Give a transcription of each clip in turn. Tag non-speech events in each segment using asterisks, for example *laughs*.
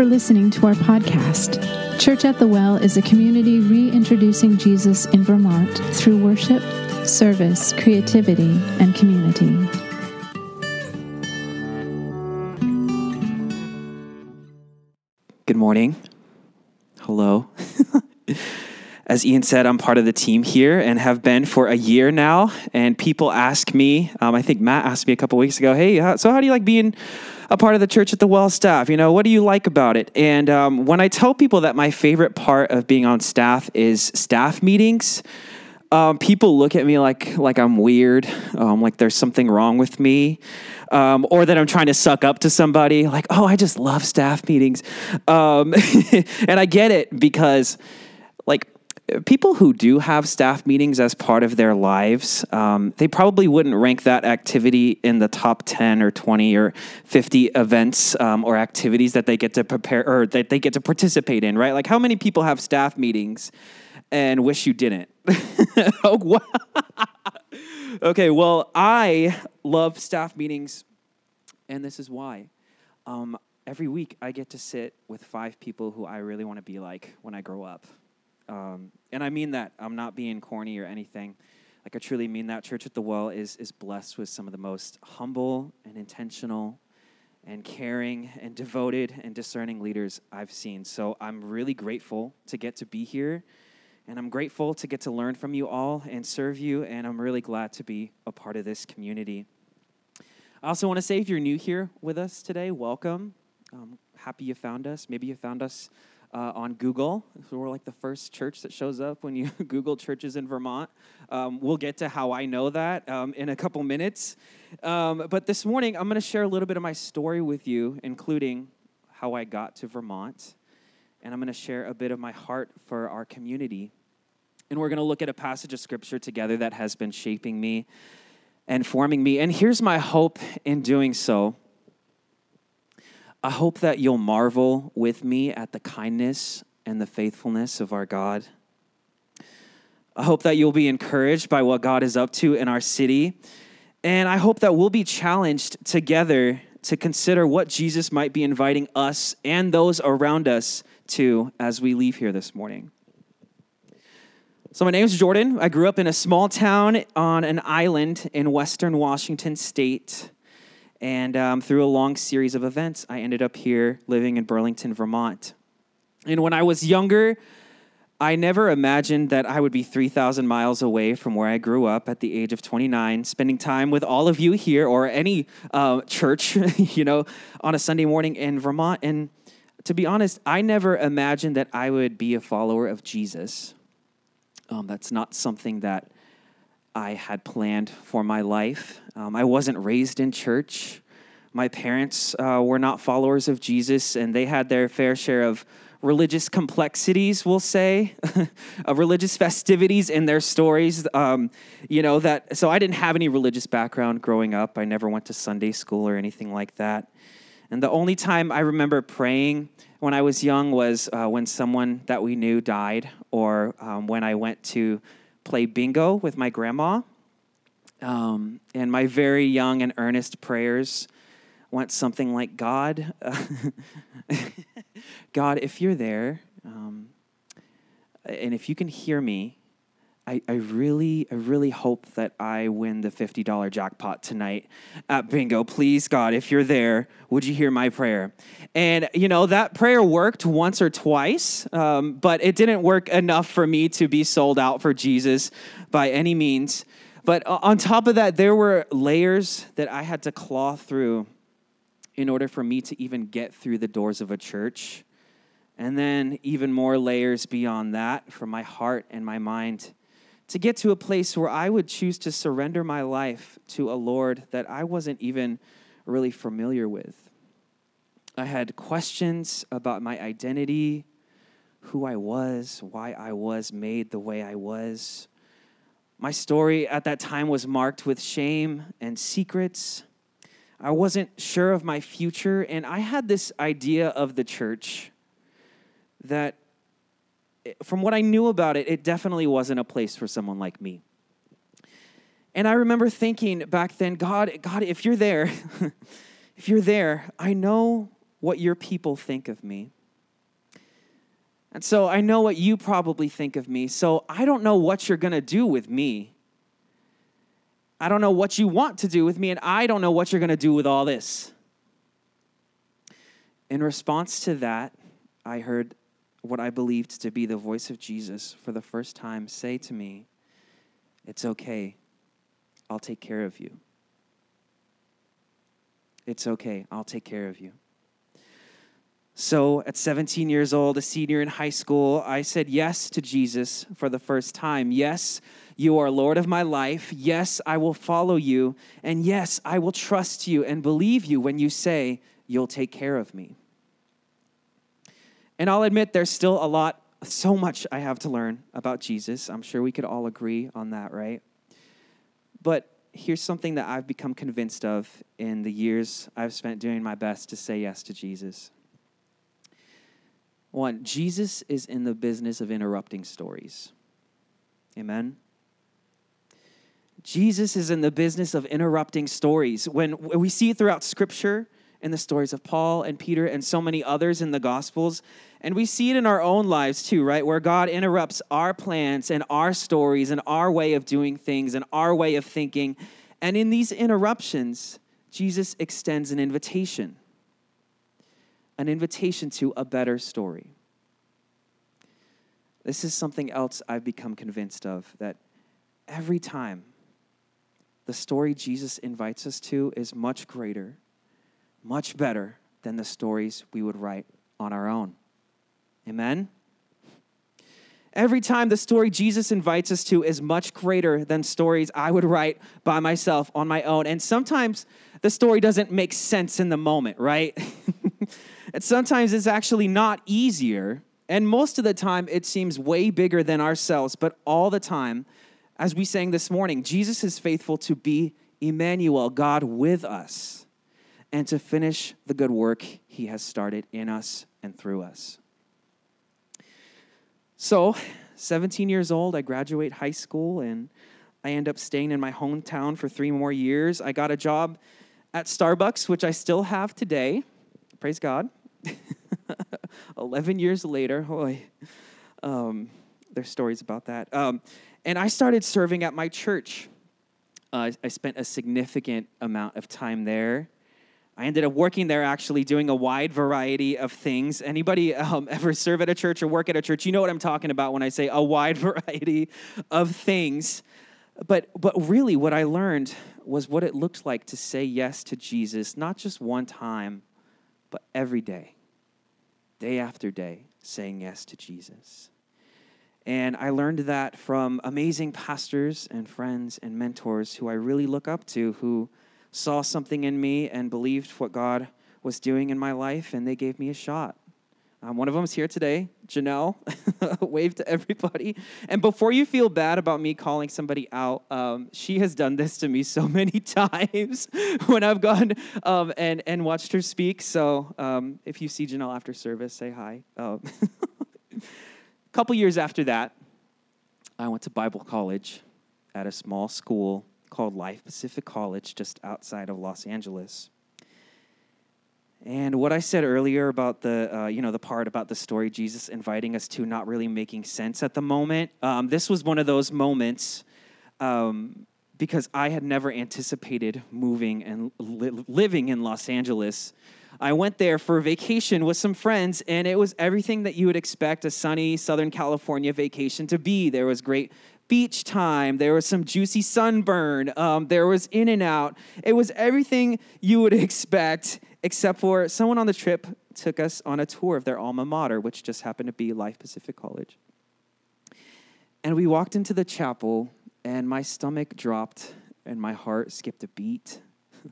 for listening to our podcast. Church at the Well is a community reintroducing Jesus in Vermont through worship, service, creativity, and community. Good morning. Hello. *laughs* As Ian said, I'm part of the team here and have been for a year now. And people ask me, um, I think Matt asked me a couple weeks ago, hey, so how do you like being a part of the Church at the Well staff? You know, what do you like about it? And um, when I tell people that my favorite part of being on staff is staff meetings, um, people look at me like like I'm weird, um, like there's something wrong with me, um, or that I'm trying to suck up to somebody. Like, oh, I just love staff meetings, um, *laughs* and I get it because, like, people who do have staff meetings as part of their lives, um, they probably wouldn't rank that activity in the top 10 or 20 or 50 events um, or activities that they get to prepare or that they get to participate in, right? Like, how many people have staff meetings and wish you didn't? *laughs* oh, okay, well, I love staff meetings, and this is why. Um, every week, I get to sit with five people who I really want to be like when I grow up. Um, and I mean that. I'm not being corny or anything. Like, I truly mean that. Church at the Well is, is blessed with some of the most humble and intentional and caring and devoted and discerning leaders I've seen. So I'm really grateful to get to be here. And I'm grateful to get to learn from you all and serve you. And I'm really glad to be a part of this community. I also want to say if you're new here with us today, welcome. Um, happy you found us. Maybe you found us uh, on Google. So we're like the first church that shows up when you *laughs* Google churches in Vermont. Um, we'll get to how I know that um, in a couple minutes. Um, but this morning, I'm going to share a little bit of my story with you, including how I got to Vermont. And I'm going to share a bit of my heart for our community. And we're going to look at a passage of scripture together that has been shaping me and forming me. And here's my hope in doing so I hope that you'll marvel with me at the kindness and the faithfulness of our God. I hope that you'll be encouraged by what God is up to in our city. And I hope that we'll be challenged together to consider what Jesus might be inviting us and those around us to as we leave here this morning. So, my name is Jordan. I grew up in a small town on an island in western Washington state. And um, through a long series of events, I ended up here living in Burlington, Vermont. And when I was younger, I never imagined that I would be 3,000 miles away from where I grew up at the age of 29, spending time with all of you here or any uh, church, *laughs* you know, on a Sunday morning in Vermont. And to be honest, I never imagined that I would be a follower of Jesus. Um, that's not something that I had planned for my life. Um, I wasn't raised in church. My parents uh, were not followers of Jesus, and they had their fair share of religious complexities, we'll say, *laughs* of religious festivities in their stories. Um, you know, that, so I didn't have any religious background growing up. I never went to Sunday school or anything like that. And the only time I remember praying when I was young was uh, when someone that we knew died, or um, when I went to play bingo with my grandma. Um, and my very young and earnest prayers went something like God, *laughs* God, if you're there, um, and if you can hear me, I, I really, I really hope that I win the $50 jackpot tonight at bingo. Please, God, if you're there, would you hear my prayer? And, you know, that prayer worked once or twice, um, but it didn't work enough for me to be sold out for Jesus by any means. But on top of that, there were layers that I had to claw through in order for me to even get through the doors of a church. And then even more layers beyond that for my heart and my mind to get to a place where I would choose to surrender my life to a Lord that I wasn't even really familiar with. I had questions about my identity, who I was, why I was made the way I was. My story at that time was marked with shame and secrets. I wasn't sure of my future, and I had this idea of the church that from what I knew about it, it definitely wasn't a place for someone like me. And I remember thinking back then, God, God, if you're there, *laughs* if you're there, I know what your people think of me. And so I know what you probably think of me. So I don't know what you're going to do with me. I don't know what you want to do with me, and I don't know what you're going to do with all this. In response to that, I heard what I believed to be the voice of Jesus for the first time say to me, It's okay. I'll take care of you. It's okay. I'll take care of you. So at 17 years old, a senior in high school, I said yes to Jesus for the first time. Yes, you are Lord of my life. Yes, I will follow you. And yes, I will trust you and believe you when you say you'll take care of me. And I'll admit there's still a lot, so much I have to learn about Jesus. I'm sure we could all agree on that, right? But here's something that I've become convinced of in the years I've spent doing my best to say yes to Jesus. One, Jesus is in the business of interrupting stories. Amen. Jesus is in the business of interrupting stories. When we see it throughout Scripture, in the stories of Paul and Peter and so many others in the Gospels, and we see it in our own lives too, right? Where God interrupts our plans and our stories and our way of doing things and our way of thinking. And in these interruptions, Jesus extends an invitation an invitation to a better story. This is something else I've become convinced of that every time the story Jesus invites us to is much greater, much better than the stories we would write on our own. Amen? Every time the story Jesus invites us to is much greater than stories I would write by myself on my own. And sometimes the story doesn't make sense in the moment, right? *laughs* And sometimes it's actually not easier. And most of the time, it seems way bigger than ourselves. But all the time, as we sang this morning, Jesus is faithful to be Emmanuel, God with us, and to finish the good work he has started in us and through us. So, 17 years old, I graduate high school and I end up staying in my hometown for three more years. I got a job at Starbucks, which I still have today. Praise God. *laughs* 11 years later, boy, um, there's stories about that. Um, and I started serving at my church. Uh, I spent a significant amount of time there. I ended up working there actually doing a wide variety of things. Anybody um, *laughs* ever serve at a church or work at a church? You know what I'm talking about when I say a wide *laughs* variety of things. But, but really, what I learned was what it looked like to say yes to Jesus, not just one time, but every day, day after day, saying yes to Jesus. And I learned that from amazing pastors and friends and mentors who I really look up to, who saw something in me and believed what God was doing in my life, and they gave me a shot. Um, one of them is here today, Janelle. *laughs* Wave to everybody. And before you feel bad about me calling somebody out, um, she has done this to me so *laughs* many times when I've gone um, and, and watched her speak. So um, if you see Janelle after service, say hi. a um, *laughs* couple years after that, I went to Bible college at a small school called Life Pacific College just outside of Los Angeles. And what I said earlier about the, uh, you know, the part about the story Jesus inviting us to not really making sense at the moment, um, this was one of those moments um, because I had never anticipated moving and li- living in Los Angeles. I went there for a vacation with some friends, and it was everything that you would expect a sunny Southern California vacation to be. There was great beach time. There was some juicy sunburn. Um, there was In-N-Out. It was everything you would *laughs* expect except for someone on the trip took us on a tour of their alma mater, which just happened to be Life Pacific College. And we walked into the chapel, and my stomach dropped and my heart skipped a beat. *laughs*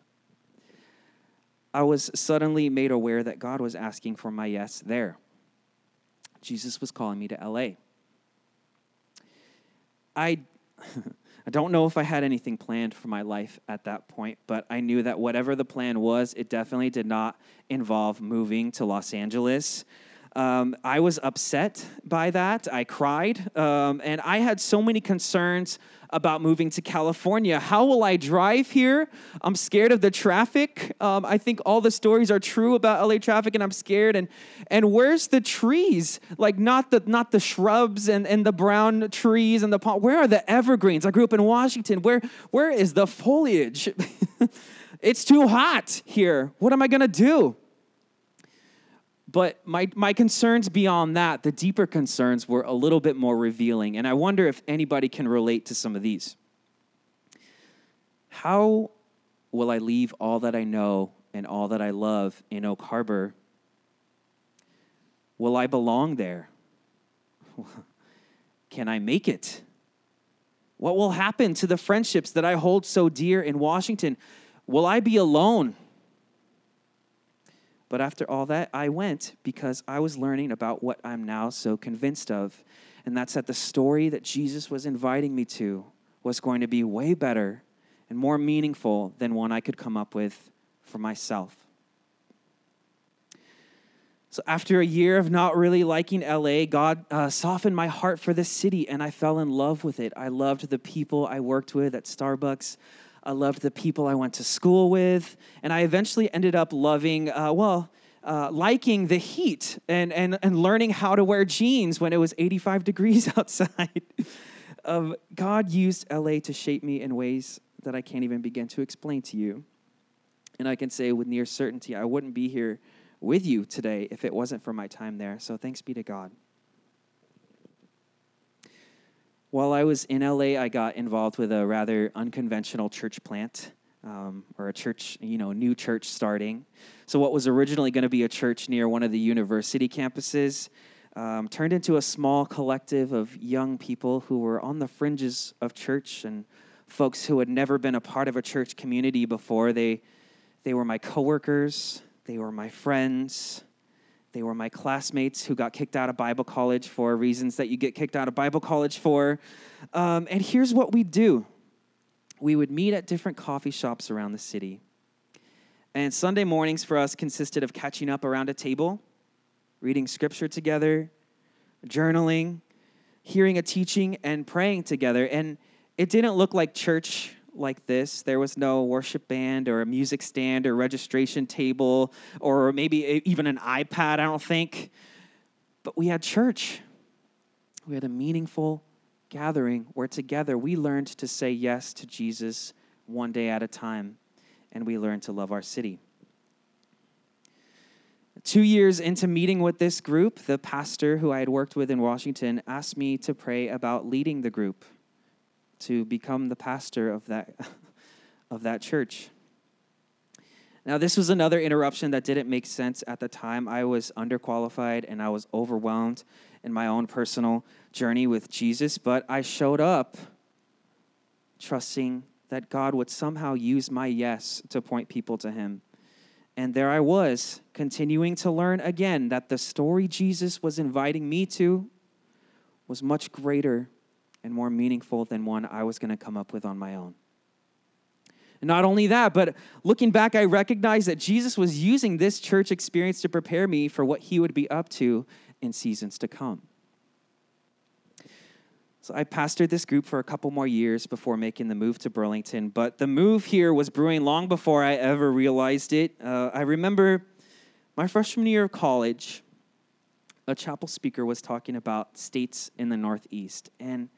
I was suddenly made aware that God was asking for my yes there. Jesus was calling me to LA. I *laughs* I don't know if I had anything planned for my life at that point, but I knew that whatever the plan was, it definitely did not involve moving to Los Angeles. Um, I was upset by that. I cried. Um, and I had so many concerns about moving to California. How will I drive here? I'm scared of the traffic. Um, I think all the stories are true about LA traffic, and I'm scared. And and where's the trees? Like not the not the shrubs and, and the brown trees and the palm. Where are the evergreens? I grew up in Washington. Where where is the foliage? *laughs* it's too hot here. What am I gonna do? But my, my concerns beyond that, the deeper concerns, were a little bit more revealing. And I wonder if anybody can relate to some of these. How will I leave all that I know and all that I love in Oak Harbor? Will I belong there? *laughs* Can I make it? What will happen to the friendships that I hold so dear in Washington? Will I be alone? But after all that, I went because I was learning about what I'm now so convinced of. And that's that the story that Jesus was inviting me to was going to be way better and more meaningful than one I could come up with for myself. So, after a year of not really liking LA, God uh, softened my heart for the city and I fell in love with it. I loved the people I worked with at Starbucks. I loved the people I went to school with, and I eventually ended up loving, uh, well, uh, liking the heat and, and, and learning how to wear jeans when it was 85 *laughs* degrees outside. um, God used LA to shape me in ways that I can't even begin to explain to you. And I can say with near certainty, I wouldn't be here with you today if it wasn't for my time there. So thanks be to God. While I was in LA, I got involved with a rather unconventional church plant. Um, or a church, you know, new church starting. So, what was originally going to be a church near one of the university campuses um, turned into a small collective of young people who were on the fringes of church and folks who had never been a part of a church community before. They, they were my coworkers, they were my friends, they were my classmates who got kicked out of Bible college for reasons that you get kicked out of Bible college for. Um, and here's what we do we would meet at different coffee shops around the city. And Sunday mornings for us consisted of catching up around a table, reading scripture together, journaling, hearing a teaching, and praying together. And it didn't look like church like this. There was no worship band or a music stand or registration table or maybe even an iPad, I don't think. But we had church. We had a meaningful gathering where together we learned to say yes to Jesus one day at a time and we learned to love our city. Two years into meeting with this group, the pastor who I had worked with in Washington asked me to pray about leading the group to become the pastor of that, *laughs* of that church. Now, this was another interruption that didn't make sense at the time. I was underqualified and I was overwhelmed in my own personal journey with Jesus, but I showed up trusting that God would somehow use my yes to point people to Him. And there I was, continuing to learn again that the story Jesus was inviting me to was much greater and more meaningful than one I was going to come up with on my own. And not only that, but looking back, I recognize that Jesus was using this church experience to prepare me for what he would be up to in seasons to come. So I pastored this group for a couple more years before making the move to Burlington, but the move here was brewing long before I ever realized it. Uh, I remember my freshman year of college, a chapel speaker was talking about states in the Northeast, and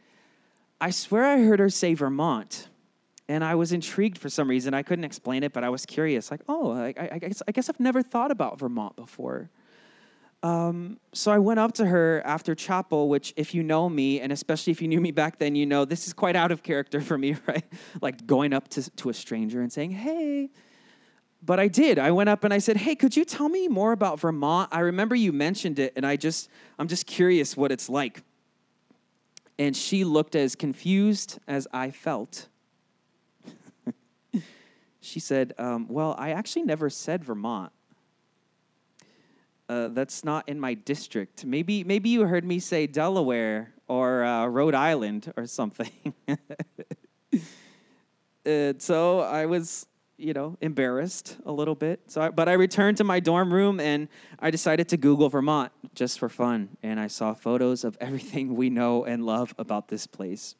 I swear I heard her say Vermont. And I was intrigued for some reason. I couldn't explain it, but I was curious. Like, oh, I, I, guess, I guess I've never thought about Vermont before. Um, so I went up to her after chapel, which, if you know me, and especially if you knew me back then, you know this is quite out of character for me, *laughs* right? like going up to, to a stranger and saying, hey. But I did. I went up and I said, hey, could you tell me more about Vermont? I remember you mentioned it, and I just, I'm just curious what it's like and she looked as confused as I felt. *laughs* she said, um, Well, I actually never said Vermont. Uh, that's not in my district. Maybe, maybe you heard me say Delaware or uh, Rhode Island or something. *laughs* uh, so I was, you know, embarrassed a little bit. So, I, but I returned to my dorm room and I decided to Google Vermont just for fun. And I saw photos of everything we know and love about this place.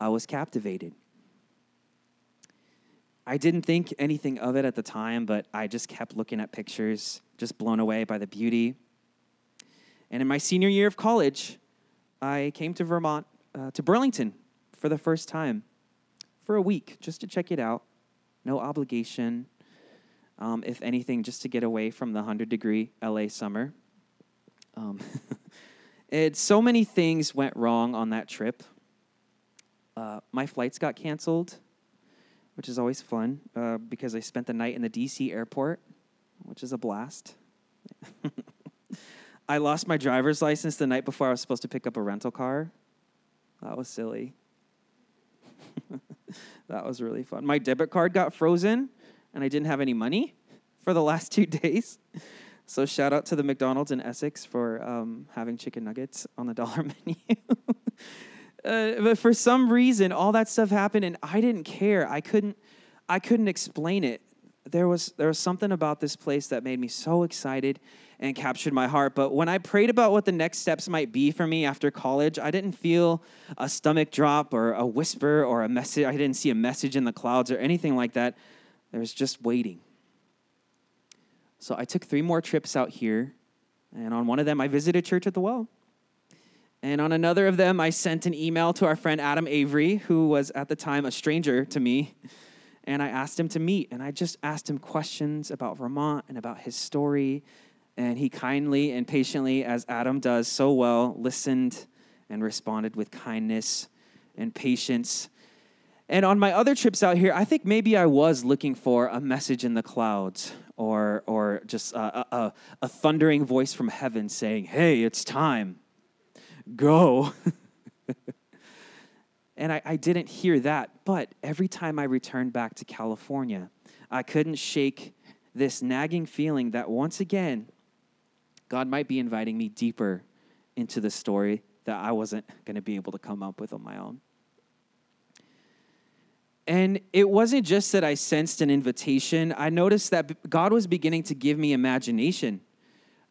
I was captivated. I didn't think anything of it at the time, but I just kept looking at pictures, just blown away by the beauty. And in my senior year of college, I came to Vermont, uh, to Burlington for the first time for a week just to check it out. No obligation. Um, if anything, just to get away from the 100 degree LA summer. Um, *laughs* so many things went wrong on that trip. Uh, my flights got canceled which is always fun uh, because I spent the night in the DC airport, which is a blast. *laughs* I lost my driver's license the night before I was supposed to pick up a rental car. That was silly. *laughs* that was really fun. My debit card got frozen and I didn't have any money for the last *laughs* two days. So shout out to the McDonald's in Essex for um, having chicken nuggets on the *laughs* dollar menu. Uh, but for some reason, all that stuff happened, and I didn't care. I couldn't, I couldn't explain it. There was there was something about this place that made me so excited and captured my heart. But when I prayed about what the next steps might be for me after college, I didn't feel a stomach drop or a whisper or a message. I didn't see a message in the clouds or anything like that. There was just waiting. So I took three more trips out here, and on one of them, I visited Church at the Well. And on another of them, I sent an email to our friend Adam Avery, who was at the time a stranger to me. And I asked him to meet. And I just asked him questions about Vermont and about his story. And he kindly and patiently, as Adam does so well, listened and responded with kindness and patience. And on my other trips out here, I think maybe I was looking for a message in the clouds or, or just a, a, a thundering voice from heaven saying, Hey, it's time go. *laughs* and I, I didn't hear that. But every time I returned back to California, I couldn't shake this nagging feeling that once again, God might be inviting me deeper into the story that I wasn't going to be able to come up with on my own. And it wasn't just that I sensed an invitation, I noticed that God was beginning to give me imagination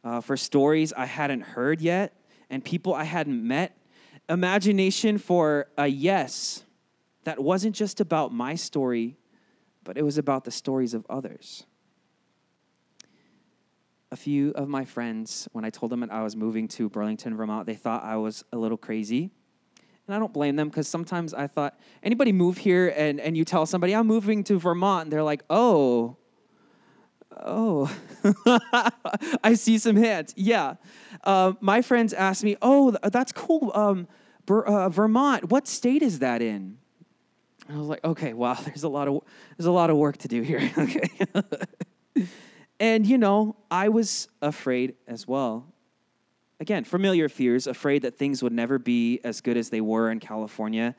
uh, for stories I hadn't heard yet and people I hadn't met. Imagination for a yes that wasn't just about my story, but it was about the stories of others. A few of my friends, when I told them that I was moving to Burlington, Vermont, they thought I was a little crazy. And I don't blame them because sometimes I thought, anybody move here and, and you tell somebody, I'm moving to Vermont, and they're like, oh, Oh, *laughs* I see some hands. Yeah. Uh, my friends asked me, Oh, that's cool. Um, Ber- uh, Vermont, what state is that in? I was like, Okay, wow, *laughs* there's a lot of, there's a lot of work to do here. *laughs* okay. And, you know, I was afraid as well. Again, familiar fears, afraid that things would never be as good as they were in California.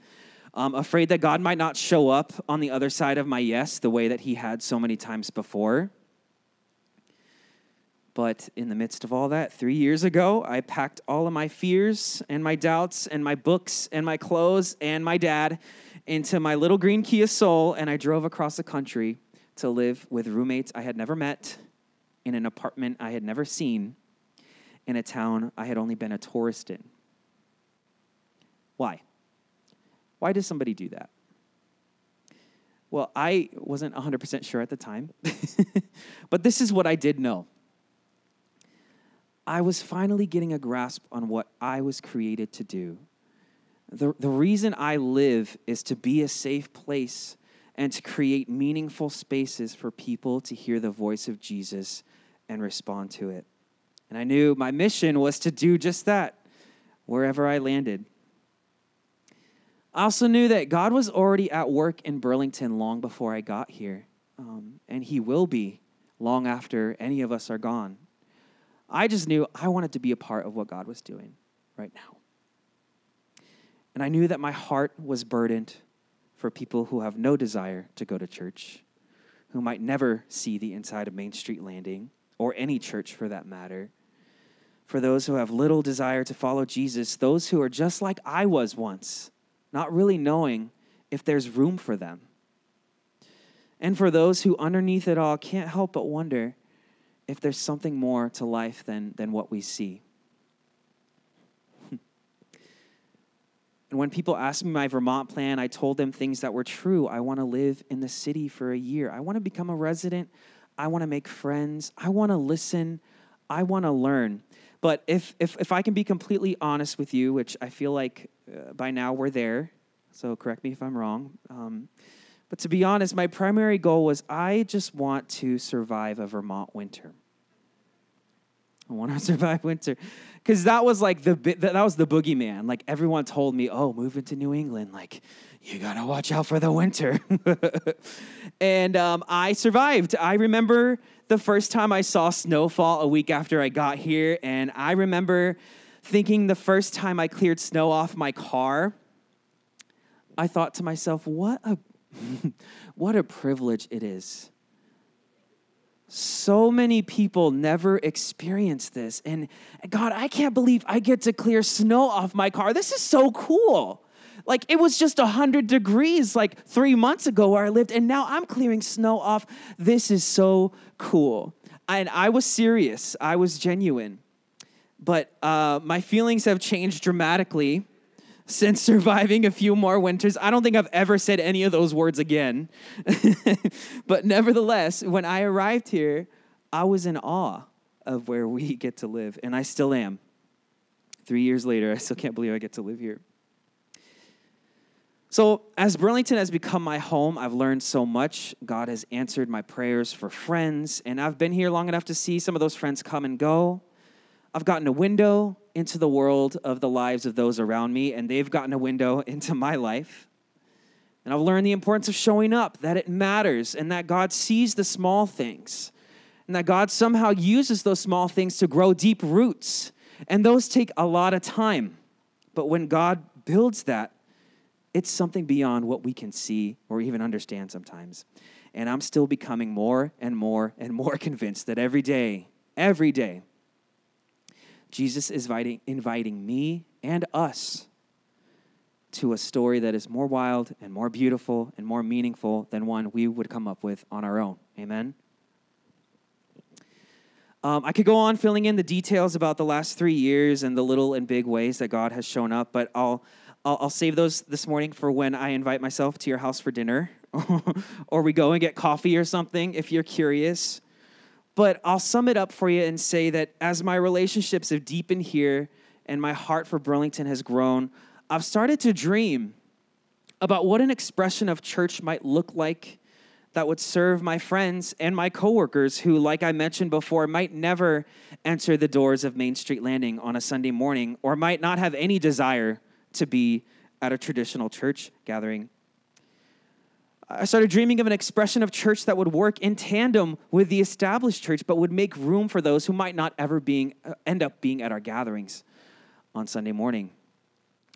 Um, afraid that God might not show up on the other side of my yes the way that He had so many times before. But in the midst of all that, three years ago, I packed all of my fears and my doubts and my books and my clothes and my dad into my little green Kia Soul and I drove across the country to live with roommates I had never met in an apartment I had never seen in a town I had only been a tourist in. Why? Why does somebody do that? Well, I wasn't 100% sure at the time, *laughs* but this is what I did know. I was finally getting a grasp on what I was created to do. The, the reason I live is to be a safe place and to create meaningful spaces for people to hear the voice of Jesus and respond to it. And I knew my mission was to do just that wherever I landed. I also knew that God was already at work in Burlington long before I got here, um, and He will be long after any of us are gone. I just knew I wanted to be a part of what God was doing right now. And I knew that my heart was burdened for people who have no desire to go to church, who might never see the inside of Main Street Landing, or any church for that matter. For those who have little desire to follow Jesus, those who are just like I was once, not really knowing if there's room for them. and for those who, underneath it all, can't help but wonder if there's something more to life than, than what we see. *laughs* and when people asked me my Vermont plan, I told them things that were true. I want to live in the city for a year, I want to become a resident, I want to make friends, I want to listen, I want to learn. But if, if, if I can be completely honest with you, which I feel like uh, by now we're there, so correct me if I'm wrong. Um, but to be honest, my primary goal was I just want to survive a Vermont winter. I want to *laughs* survive winter because that was like the that was the boogeyman. Like everyone told me, "Oh, move into New England. Like you gotta watch out for the winter." *laughs* and um, I survived. I remember the first time I saw snowfall a week after I got here, and I remember thinking the first time I cleared snow off my car, I thought to myself, "What a *laughs* what a privilege it is." So many people never experience this. And God, I can't believe I get to clear snow off my car. This is so cool. Like it was just 100 degrees like three months ago where I lived, and now I'm clearing snow off. This is so cool. And I was serious, I was genuine. But uh, my feelings have changed dramatically since *laughs* surviving a few more winters. I don't think I've ever said any of those words again. *laughs* but nevertheless, when I arrived here, I was in awe of where we *laughs* get to live, and I still am. Three years later, I still can't believe I get to live here. So, as Burlington has become my home, I've learned so much. God has answered my prayers for friends, and I've been here long enough to see some of those friends come and go. I've gotten a window into the world of the lives of those around me, and they've gotten a window *laughs* into my life. And I've learned the importance of showing up, that it matters, and that God sees the small things, and that God somehow uses those small things to grow deep roots. And those take a lot of time. But when God builds that, it's something beyond what we can see or even understand sometimes. And I'm still becoming more and more and more *laughs* convinced that every day, every day, Jesus is inviting, inviting me and us to a story that is more wild and more beautiful and more meaningful than one we would come up with on our own. Amen? Um, I could go on filling in the details about the last three years and the little and big ways that God has shown up, but I'll, I'll, I'll save those this morning for when I invite myself to your house for dinner *laughs* or we go and get coffee or something if you're curious. But I'll sum it up for you and say that as my relationships have deepened here and my heart for Burlington has grown, I've started to dream about what an expression of church might look like that would serve my friends and my coworkers who, like I mentioned before, might never enter the doors of Main Street Landing on a Sunday morning or might not have any desire to be at a traditional church gathering. I started dreaming of an expression of church that would work in tandem with the established church, but would make room for those who might not ever being, uh, end up being at our gatherings on Sunday morning.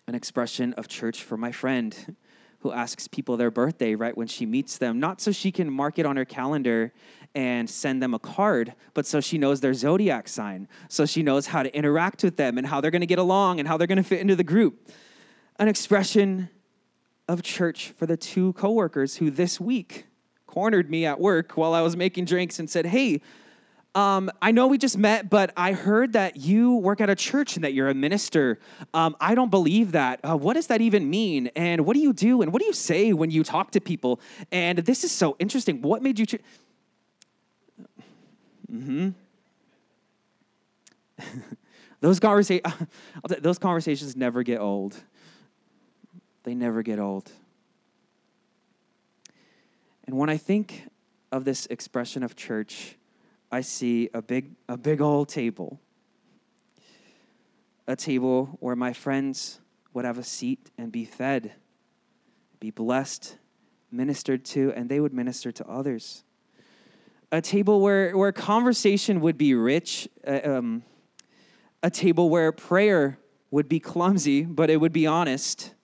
An expression of church for my friend who asks people their birthday right when she meets them, not so she can mark it on her calendar and send them a card, but so she knows their zodiac sign, so she knows how to interact with them and how they're going to get along and how they're going to fit into the group. An expression of church for the two coworkers who this week cornered me at work while I was making drinks and said, Hey, um, I know we just met, but I heard that you work at a church and that you're a minister. Um, I don't believe that. Uh, what does that even mean? And what do you do? And what do you say when you talk to people? And this is so interesting. What made you? Ch- mm-hmm. *laughs* those conversations, *laughs* those conversations never get old. They never get old. And when I think of this expression of church, I see a big, a big old table. A table where my friends would have a seat and be fed, be blessed, ministered to, and they would minister to others. A table where, where conversation would be rich, uh, um, a table where prayer would be clumsy, but it would be honest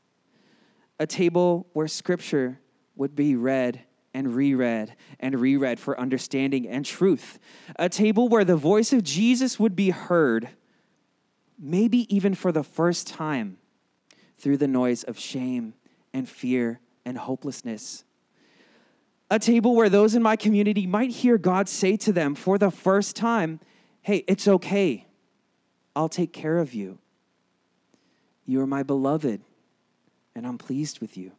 a table where scripture would be read and reread and reread for understanding and truth. A table where the voice of Jesus would be heard, maybe even for the first time, through the noise of shame and fear and hopelessness. A table where those in my community might hear God say to them for the first time, Hey, it's okay. I'll take care of you. You are my beloved, and I'm pleased with you.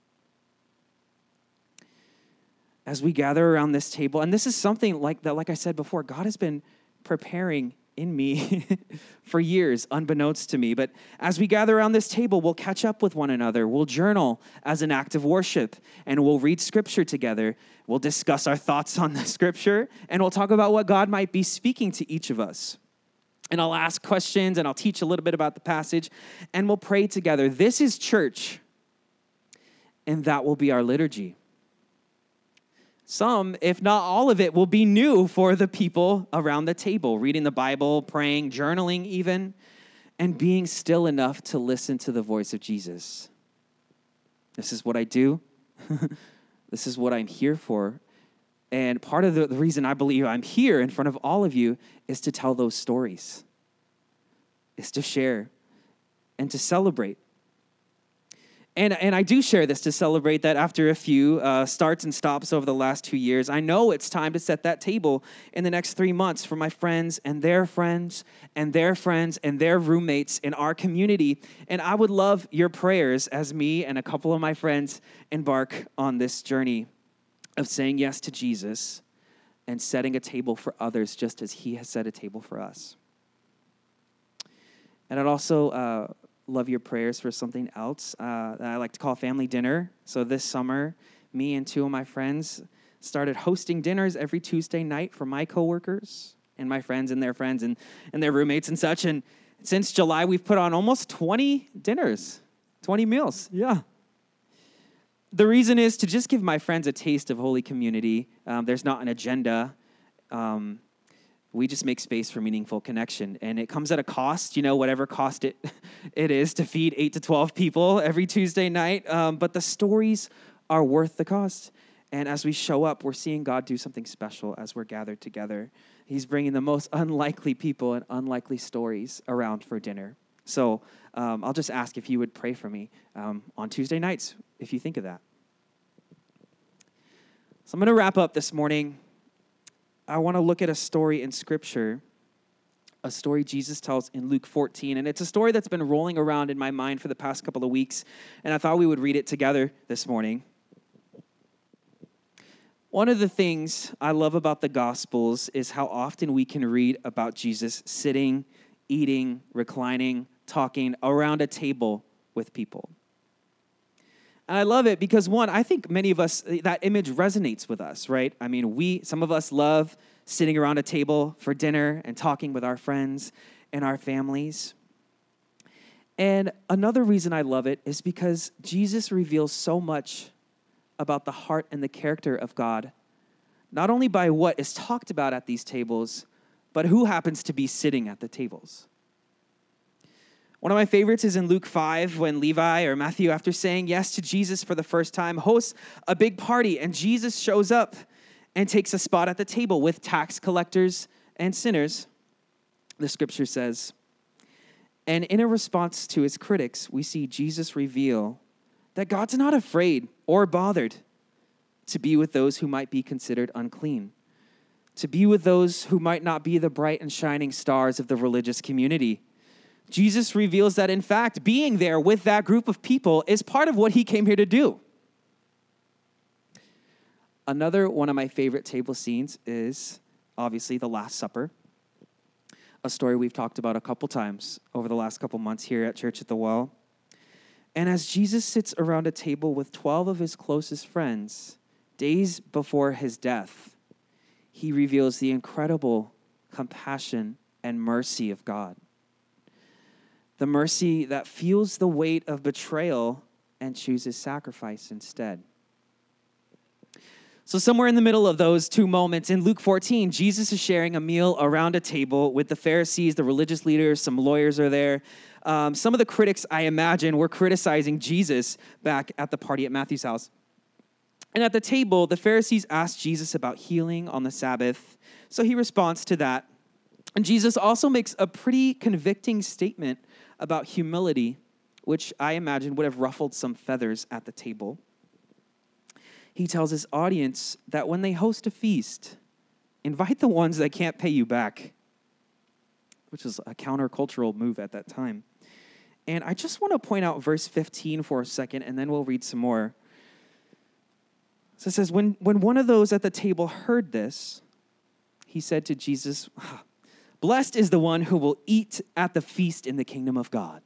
As we gather around this table, and this is something like that, like I said before, God has been preparing in me *laughs* for years, unbeknownst to me. But as we gather around this table, we'll catch up with one another. We'll journal as an act of worship, and we'll read scripture together. We'll discuss our thoughts on the scripture, and we'll talk about what God might be speaking to each of us. And I'll ask questions, and I'll teach a little bit about the passage, and we'll pray together. This is church, and that will be our liturgy. Some, if not all of it, will be new for the people around the table, reading the Bible, praying, journaling, even, and being still enough to listen to the voice of Jesus. This is what I do. *laughs* this is what I'm here for. And part of the, reason I believe I'm here in front of all of you is to tell those stories, is to share and to celebrate and, and I do share this to celebrate that after a few uh, starts and stops over the last two years, I know it's time to set that table in the next three months for my friends and their friends and their friends and their roommates in our community. And I would love your prayers as me and a couple of my friends embark on this journey of saying yes to Jesus and setting a table for others just as he has set a table for us. And I'd also uh, love your prayers for something else uh, that I like to call family dinner. So this summer, me and two of my friends started hosting dinners every Tuesday night for my coworkers and my friends and their friends and, and their roommates and such. And since July, we've put on almost 20 dinners, 20 meals. Yeah. The reason is to just give my friends a taste of Holy Community. Um, there's not an agenda. Um, we just make space for meaningful connection. And it comes at a cost you know whatever cost it *laughs* it is to feed 8 to 12 people every tuesday night. Um, but the stories are worth the cost. And as we show up we're seeing god do something special as we're gathered together. He's bringing the most unlikely people and unlikely stories around for dinner. So um, i'll just ask if you would pray for me um, on tuesday nights if you think of that. So i'm going to wrap up this morning I want to look at a story in Scripture, a story Jesus tells in Luke 14. And it's a story that's been rolling around in my mind for the past couple of weeks. And I thought we would read it together this morning. One of the things I love about the Gospels is how often we can read about Jesus sitting, eating, reclining, talking around a table with people. And I love it because one, I think many of us that image resonates with us, right? I mean, we some of us love sitting around a table for dinner and talking with our friends and our families. And another reason I love it is because Jesus reveals so much about the heart and the character of God, not only by what is talked about at these tables, but who happens to be sitting at the tables. One of my favorites is in Luke 5 when Levi or Matthew, after saying yes to Jesus for the first time, hosts a big party and Jesus shows up and takes a spot at the table with tax collectors and sinners. The scripture says, and in a response to his critics, we see Jesus reveal that God's not afraid or bothered to be with those who might be considered unclean, to be with those who might not be the bright and shining stars of the religious community Jesus reveals that, in fact, being there with that group of people is part of what he came here to do. Another one of my favorite table scenes is obviously the Last Supper, a story we've talked about a couple times over the last couple months here at Church at the Well. And as Jesus sits around a table with 12 of his closest friends, days before his death, he reveals the incredible compassion and mercy of God the mercy that feels the weight of betrayal and chooses sacrifice instead. So, somewhere in the middle of those two moments in Luke 14, Jesus is sharing a meal around a table with the Pharisees, the religious leaders, some lawyers are there. Um, some of the critics, I imagine, were criticizing Jesus back at the party at Matthew's house. And at the table, the Pharisees asked Jesus about healing on the Sabbath. So he responds to that. And Jesus also makes a pretty convicting statement about humility, which I imagine would have ruffled some feathers at the table. he tells his audience that when they host a feast, invite the ones that can't pay you back, which is a countercultural move at that time. And I just want to point out verse 15 for a second, and then we'll read some more. So it says, when, when one of those at the table heard this, he said to Jesus, ah, Blessed is the one who will eat at the feast in the kingdom of God.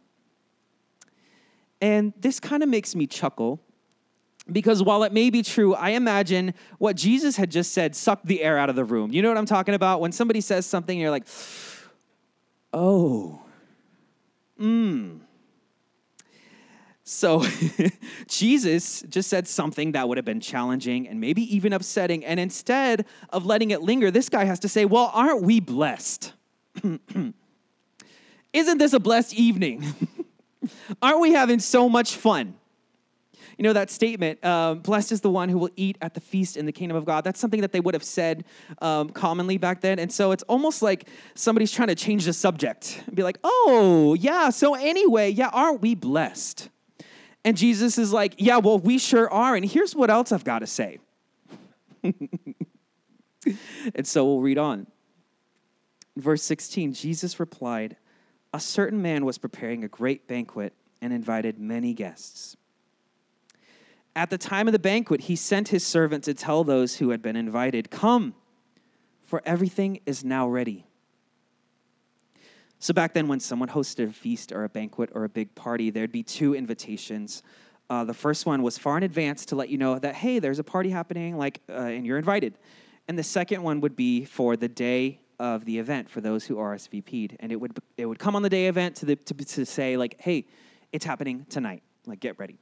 And this kind of makes me chuckle because while it may be true, I imagine what Jesus had just said sucked the air out of the room. You know what I'm talking about? When somebody says something, you're like, oh, mmm. So *laughs* Jesus just said something that would have been challenging and maybe even upsetting. And instead of letting it linger, this guy has to say, Well, aren't we blessed? *clears throat* Isn't this a blessed evening? *laughs* aren't we having so much fun? You know that statement, um, blessed is the one who will eat at the feast in the kingdom of God. That's something that they would have said um, commonly back then. And so it's almost like somebody's trying to change the subject and be like, oh, yeah, so anyway, yeah, aren't we blessed? And Jesus is like, Yeah, well, we sure are. And here's what else I've got to say. *laughs* and so we'll read on. Verse 16 Jesus replied, A certain man was preparing a great banquet and invited many guests. At the time of the banquet, he sent his servant to tell those who had been invited, Come, for everything is now ready. So back then, when someone hosted a feast or a banquet or a big party, there'd be two invitations. Uh, the first one was far in advance to let you know that hey, there's a party happening, like, uh, and you're invited. And the second one would be for the day of the event for those who RSVP'd, and it would it would come on the day event to the to, to say like, hey, it's happening tonight. Like, get ready.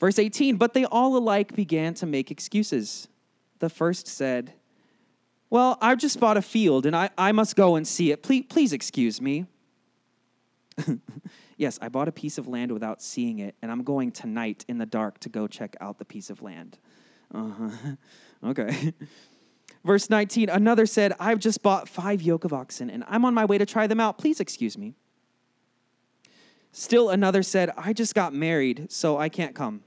Verse 18, but they all alike began to make excuses. The first said, well, I've just bought a field and I, I must go and see it. Please, please excuse me. *laughs* yes, I bought a piece of land without seeing it, and I'm going tonight in the dark to go check out the piece of land. Uh-huh. *laughs* okay. *laughs* Verse 19 Another said, I've just bought five yoke of oxen, and I'm on my way to try them out. Please excuse me. Still another said, I just got married, so I can't come.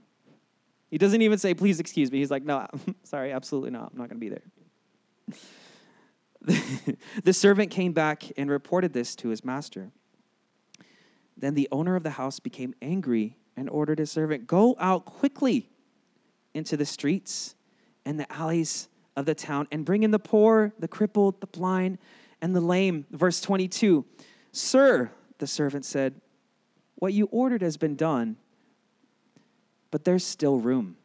He doesn't even say, please excuse me. He's like, no, *laughs* sorry, absolutely not. I'm not going to be there. *laughs* the servant came back and reported this to his master. Then the owner of the house became angry and ordered his servant, Go out quickly into the streets and the alleys of the town and bring in the poor, the crippled, the blind, and the lame. Verse 22 Sir, the servant said, What you ordered has been done, but there's still room.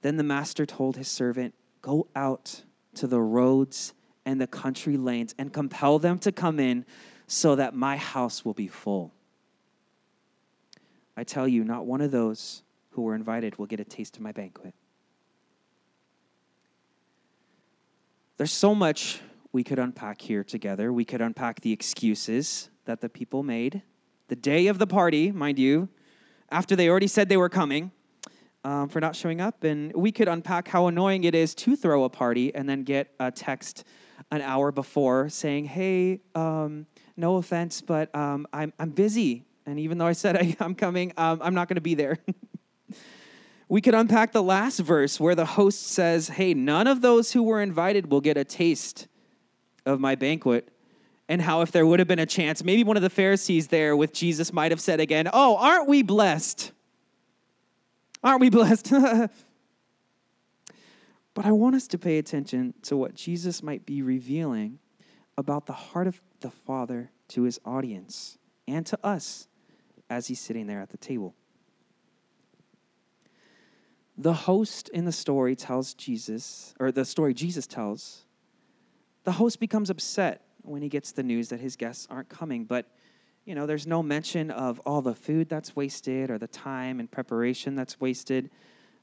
Then the master told his servant, Go out to the roads and the country lanes and compel them to come in so that my house will be full. I tell you, not one of those who were invited will get a taste of my banquet. There's so much we could unpack here together. We could unpack the excuses that the people made, the day of the party, mind you, after they already said they were coming um, for not showing up. And we could unpack how annoying it is to throw a party and then get a text an hour before saying, hey, um, no offense, but um, I'm, I'm busy. And even though I said *laughs* I, am coming, um, I'm not going to be there. *laughs* we could unpack the last verse where the host says, hey, none of those who were invited will get a taste of my banquet. And how, if there would have been a chance, maybe one of the Pharisees there with Jesus might have said again, Oh, aren't we blessed? Aren't we blessed? *laughs* but I want us to pay attention to what Jesus might be revealing about the heart of the Father to his audience and to us as he's sitting there at the table. The host in the story tells Jesus, or the story Jesus tells, the host becomes upset when he gets the news that his guests aren't coming, but you know, there's no mention of all the food that's wasted or the time and preparation that's wasted.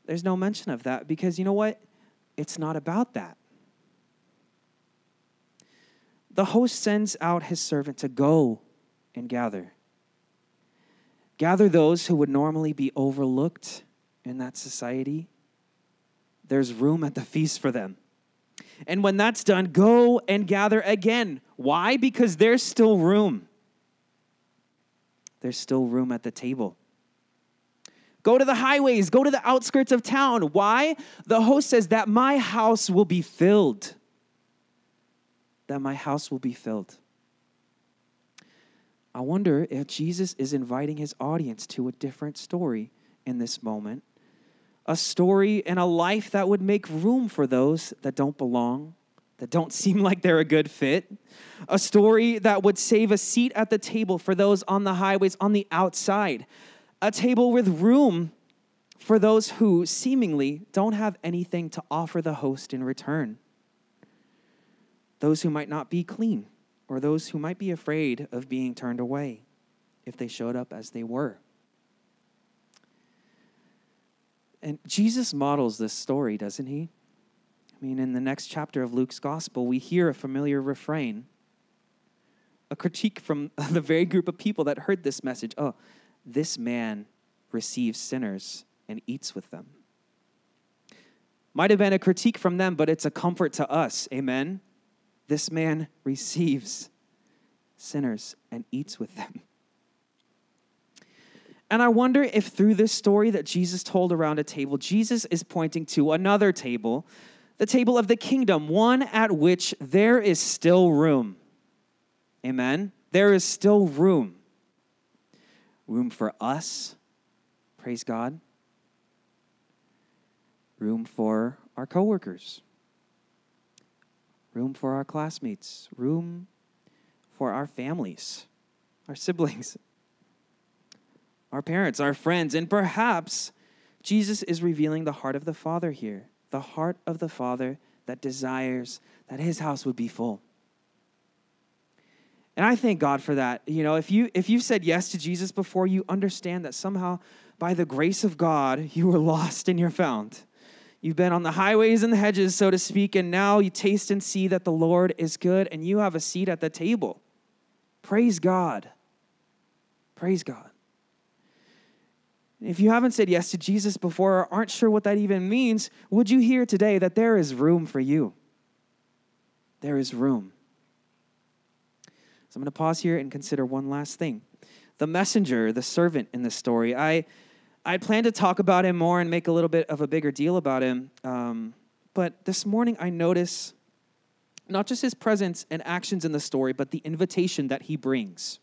There's no mention of that because you know what? It's not about that. The host sends out his servant to go and gather. Gather those who would normally be overlooked in that society. There's room at the feast for them. And when that's done, go and gather again. Why? Because there's still room there's still room at the table. Go to the highways, go to the outskirts of town. Why? The host says that my house will be filled. That my house will be filled. I wonder if Jesus is inviting his audience to a different story in this moment. A story and a life that would make room for those that don't belong, that don't *laughs* seem like they're a good fit. A story that would save a seat at the table for those on the highways on the outside. A table with room for those who seemingly don't have anything to offer the host in return. Those who might not be clean, or those who might be afraid of being turned away if they showed up as they were. And Jesus models this story, doesn't he? I mean, in the next chapter of Luke's gospel, we hear a familiar refrain, a critique from *laughs* the very group of people that heard this message. Oh, this man receives sinners and eats with them. Might have been a critique from them, but it's a comfort to us. Amen. This man *laughs* receives sinners and eats with them. And I wonder if through this story that Jesus told around a table, Jesus is pointing to another table, the table of the kingdom, one at which there is still room. Amen? There is still room. Room for us, praise God. Room for our coworkers. Room for our classmates. Room for our families, our siblings, our parents, our friends, and perhaps Jesus is revealing the heart of the Father here, the heart of the Father that desires that his house would be full. And I thank God for that. You know, if you if you've said yes to Jesus before, you understand that somehow by the grace of God, you were lost and you're found. You've been on the highways and the hedges, so to speak, and now you taste and see that the Lord is good and you have a seat at the table. Praise God. Praise God. If you haven't said yes to Jesus before or aren't sure what that even means, would you hear today that there is room for you? There is room. So I'm going to pause here and consider one last thing. The messenger, the servant in this story, I, I plan to talk about him more and make a little bit of a bigger deal about him. Um, but this morning I notice not just his presence and actions in the story, but the invitation that he brings,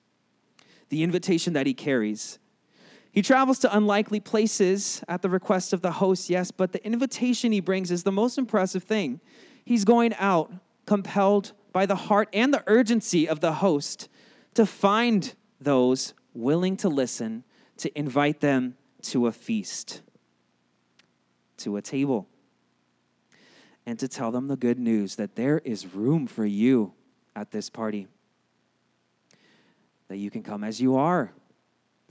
the invitation that he carries. He travels to unlikely places at the request of the host, yes, but the invitation he brings is the most impressive thing. He's going out compelled by the heart and the urgency of the host to find those willing to listen, to invite them to a feast, to a table, and to tell them the good news that there is room for you at this party, that you can come as you are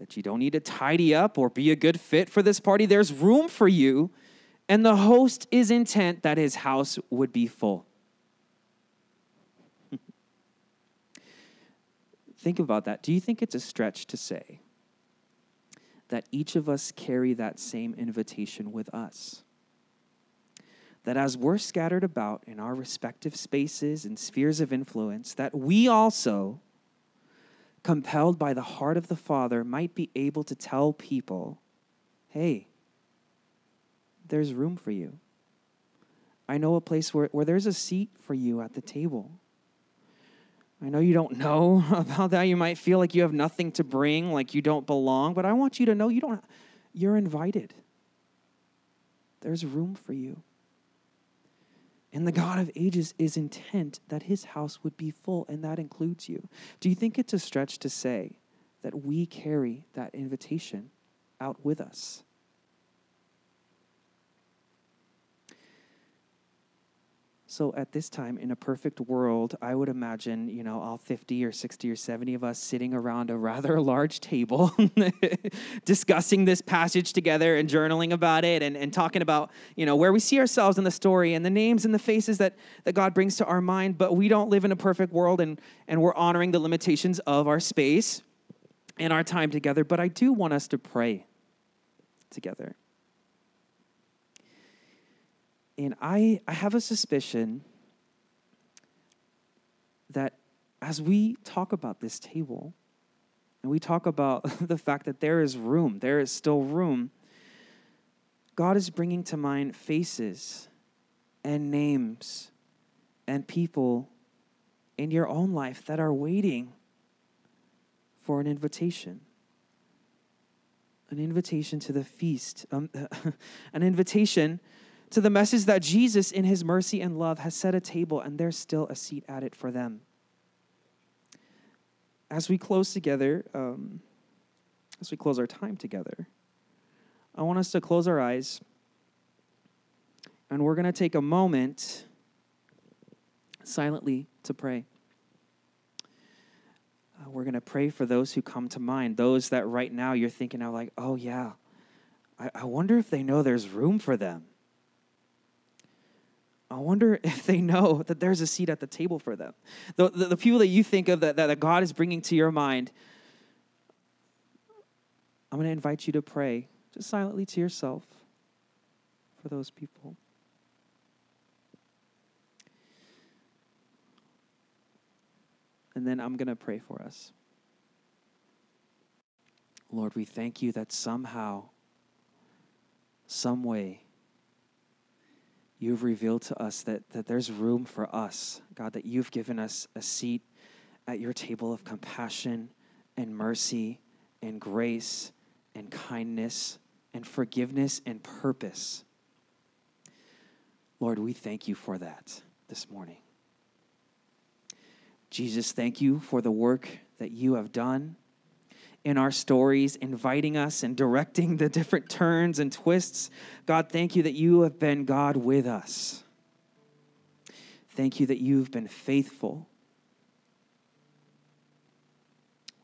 that you don't need to tidy up or be a good fit for this party. There's room for you, and the host is intent that his house would be full. *laughs* think about that. Do you think it's a stretch to say that each of us carry that same invitation with us? That as we're scattered about in our respective spaces and spheres of influence, that we also compelled by the heart of the Father, might be able to tell people, hey, there's room for you. I know a place where, where there's a seat for you at the table. I know you don't *laughs* know about that. You might feel like you have nothing to bring, like you don't belong, but I want you to know you don't you're invited. There's room for you. And the God of ages is intent that his house would be full, and that includes you. Do you think it's a stretch to say that we carry that invitation out with us? So at this time, in a perfect world, I would imagine, you know, all 50 or 60 or 70 of us sitting around a *laughs* rather large table *laughs* discussing this passage together and journaling about it and, and talking about, you know, where we see ourselves in the story and the names and the faces that, that God brings to our mind. But we don't live in a perfect world and, and we're honoring the limitations of our space and our time together. But I do want us to pray together. And I, I have a suspicion that as we talk about this table, and we talk about *laughs* the fact that there is room, there is still room, God is bringing to mind faces and names and people in your own life that are waiting for an invitation. An invitation to the feast, um, *laughs* an invitation to the message that Jesus, in his mercy and love, has set a table and there's still a seat at it for them. As we close together, um, as we close our time together, I want us to close our eyes and we're going to take a moment silently to pray. Uh, we're going to pray for those who come to mind, those that right now you're thinking of, like, oh, yeah, I, I wonder if they know there's room for them. I wonder *laughs* if they know that there's a seat at the table for them. The, the, the people that you think of that, that God is bringing to your mind, I'm going to invite you to pray just silently to yourself for those people. And then I'm going to pray for us. Lord, we thank you that somehow, some way, you've revealed to us that, that there's room for us. God, that you've given us a seat at your table of compassion and mercy and grace and kindness and forgiveness and purpose. Lord, we thank you for that this morning. Jesus, thank you for the work that you have done in our stories, inviting us and directing the different turns and twists. God, thank you that you have been God with us. Thank you that you've been faithful.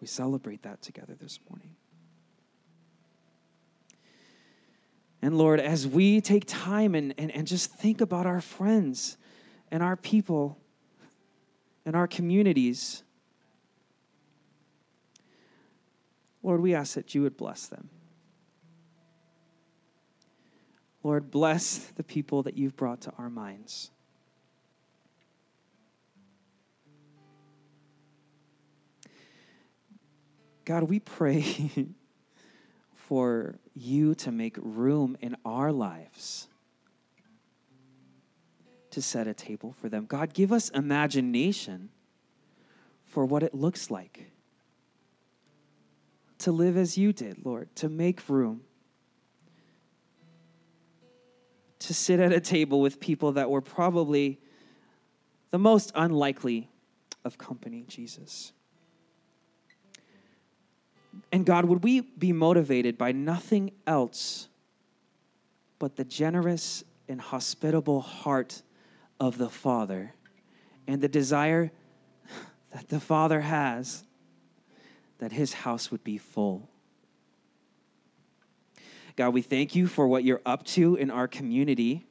We celebrate that together this morning. And Lord, as we take time and, and, and just think about our friends and our people, and our communities. Lord, we ask that you would bless them. Lord, bless the people that you've brought to our minds. God, we pray *laughs* for you to make room in our lives to set a table for them. God, give us imagination for what it looks like to live as you did, Lord, to make room, to sit at a table with people that were probably the most unlikely of company, Jesus. And God, would we be motivated by nothing else but the generous and hospitable heart of the Father and the desire that the Father has that his house would be full. God, we thank you for what you're up to in our community.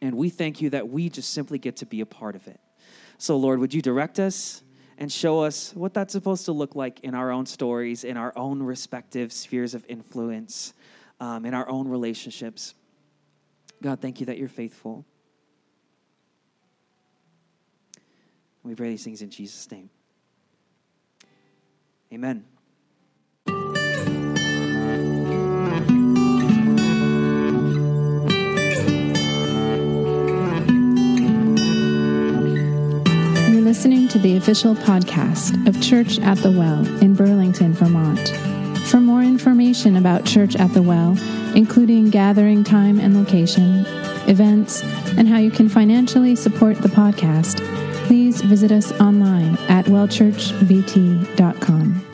And we thank you that we just simply get to be a part of it. So, Lord, would you direct us and show us what that's supposed to look like in our own stories, in our own respective spheres of influence, um, in our own relationships? God, thank you that you're faithful. We pray these things in Jesus' name. Amen. You're listening to the official podcast of Church at the Well in Burlington, Vermont. For more information about Church at the Well, including gathering time and location, events, and how you can financially support the podcast, please visit us online at wellchurchvt.com.